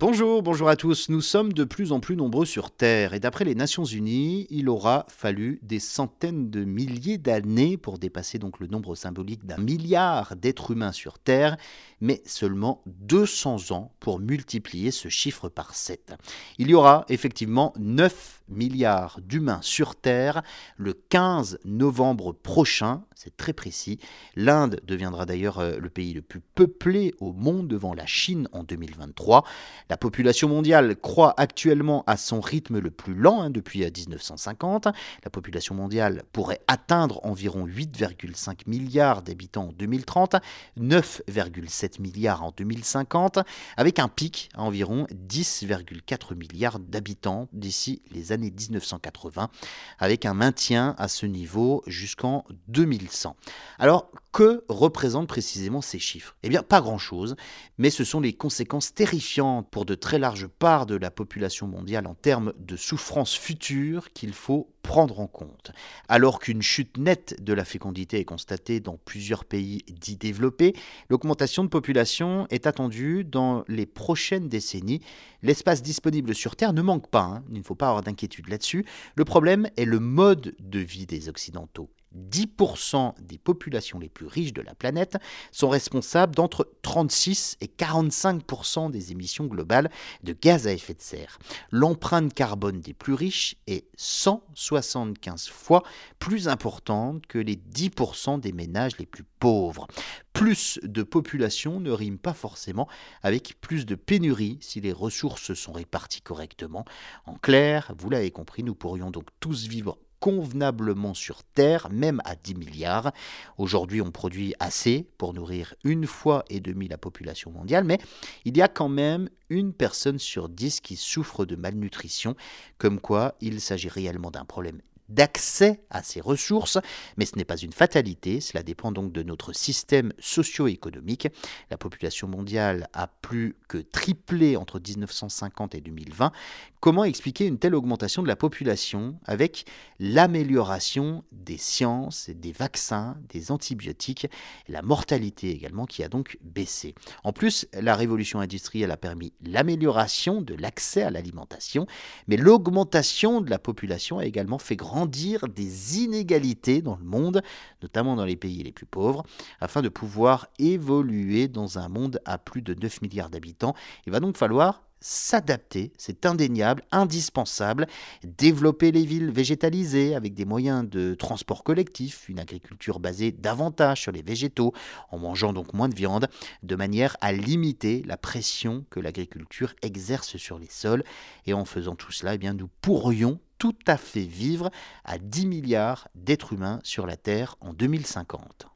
Bonjour, bonjour à tous. Nous sommes de plus en plus nombreux sur Terre et d'après les Nations Unies, il aura fallu des centaines de milliers d'années pour dépasser donc le nombre symbolique d'un milliard d'êtres humains sur Terre, mais seulement 200 ans pour multiplier ce chiffre par 7. Il y aura effectivement 9 milliards d'humains sur Terre le 15 novembre prochain, c'est très précis. L'Inde deviendra d'ailleurs euh, le pays le plus peuplé au monde devant la Chine en 2023. La population mondiale croît actuellement à son rythme le plus lent hein, depuis 1950. Euh, la population mondiale pourrait atteindre environ 8,5 milliards d'habitants en 2030, 9,7 milliards en 2050, avec un pic à environ 10,4 milliards d'habitants d'ici les années 1980, avec un maintien à ce niveau jusqu'en 2100. Alors, que représentent précisément ces chiffres? Eh bien, pas grand-chose, mais ce sont les conséquences terrifiantes pour de très larges parts de la population mondiale en termes de souffrance future qu'il faut prendre en compte. Alors qu'une chute nette de la fécondité est constatée dans plusieurs pays dits développés, l'augmentation de population est attendue dans les prochaines décennies. L'espace disponible sur Terre ne manque pas, hein. il ne faut pas avoir d'inquiétude là-dessus. Le problème est le mode de vie des Occidentaux. 10% des populations les plus riches de la planète sont responsables d'entre 36 et 45% des émissions globales de gaz à effet de serre. L'empreinte carbone des plus riches est 175 fois plus importante que les 10% des ménages les plus pauvres. Plus de population ne rime pas forcément avec plus de pénurie si les ressources sont réparties correctement. En clair, vous l'avez compris, nous pourrions donc tous vivre convenablement sur Terre, même à 10 milliards. Aujourd'hui, on produit assez pour nourrir une fois et demie la population mondiale, mais il y a quand même une personne sur dix qui souffre de malnutrition, comme quoi il s'agit réellement d'un problème d'accès à ces ressources, mais ce n'est pas une fatalité, cela dépend donc de notre système socio-économique. La population mondiale a plus que triplé entre 1950 et 2020. Comment expliquer une telle augmentation de la population avec l'amélioration des sciences, des vaccins, des antibiotiques, la mortalité également qui a donc baissé? En plus, la révolution industrielle a permis l'amélioration de l'accès à l'alimentation, mais l'augmentation de la population a également fait grand des inégalités dans le monde, notamment dans les pays les plus pauvres, afin de pouvoir évoluer dans un monde à plus de 9 milliards d'habitants. Il va donc falloir s'adapter, c'est indéniable, indispensable, développer les villes végétalisées avec des moyens de transport collectif, une agriculture basée davantage sur les végétaux, en mangeant donc moins de viande, de manière à limiter la pression que l'agriculture exerce sur les sols. Et en faisant tout cela, eh bien, nous pourrions tout à fait vivre à 10 milliards d'êtres humains sur la Terre en 2050.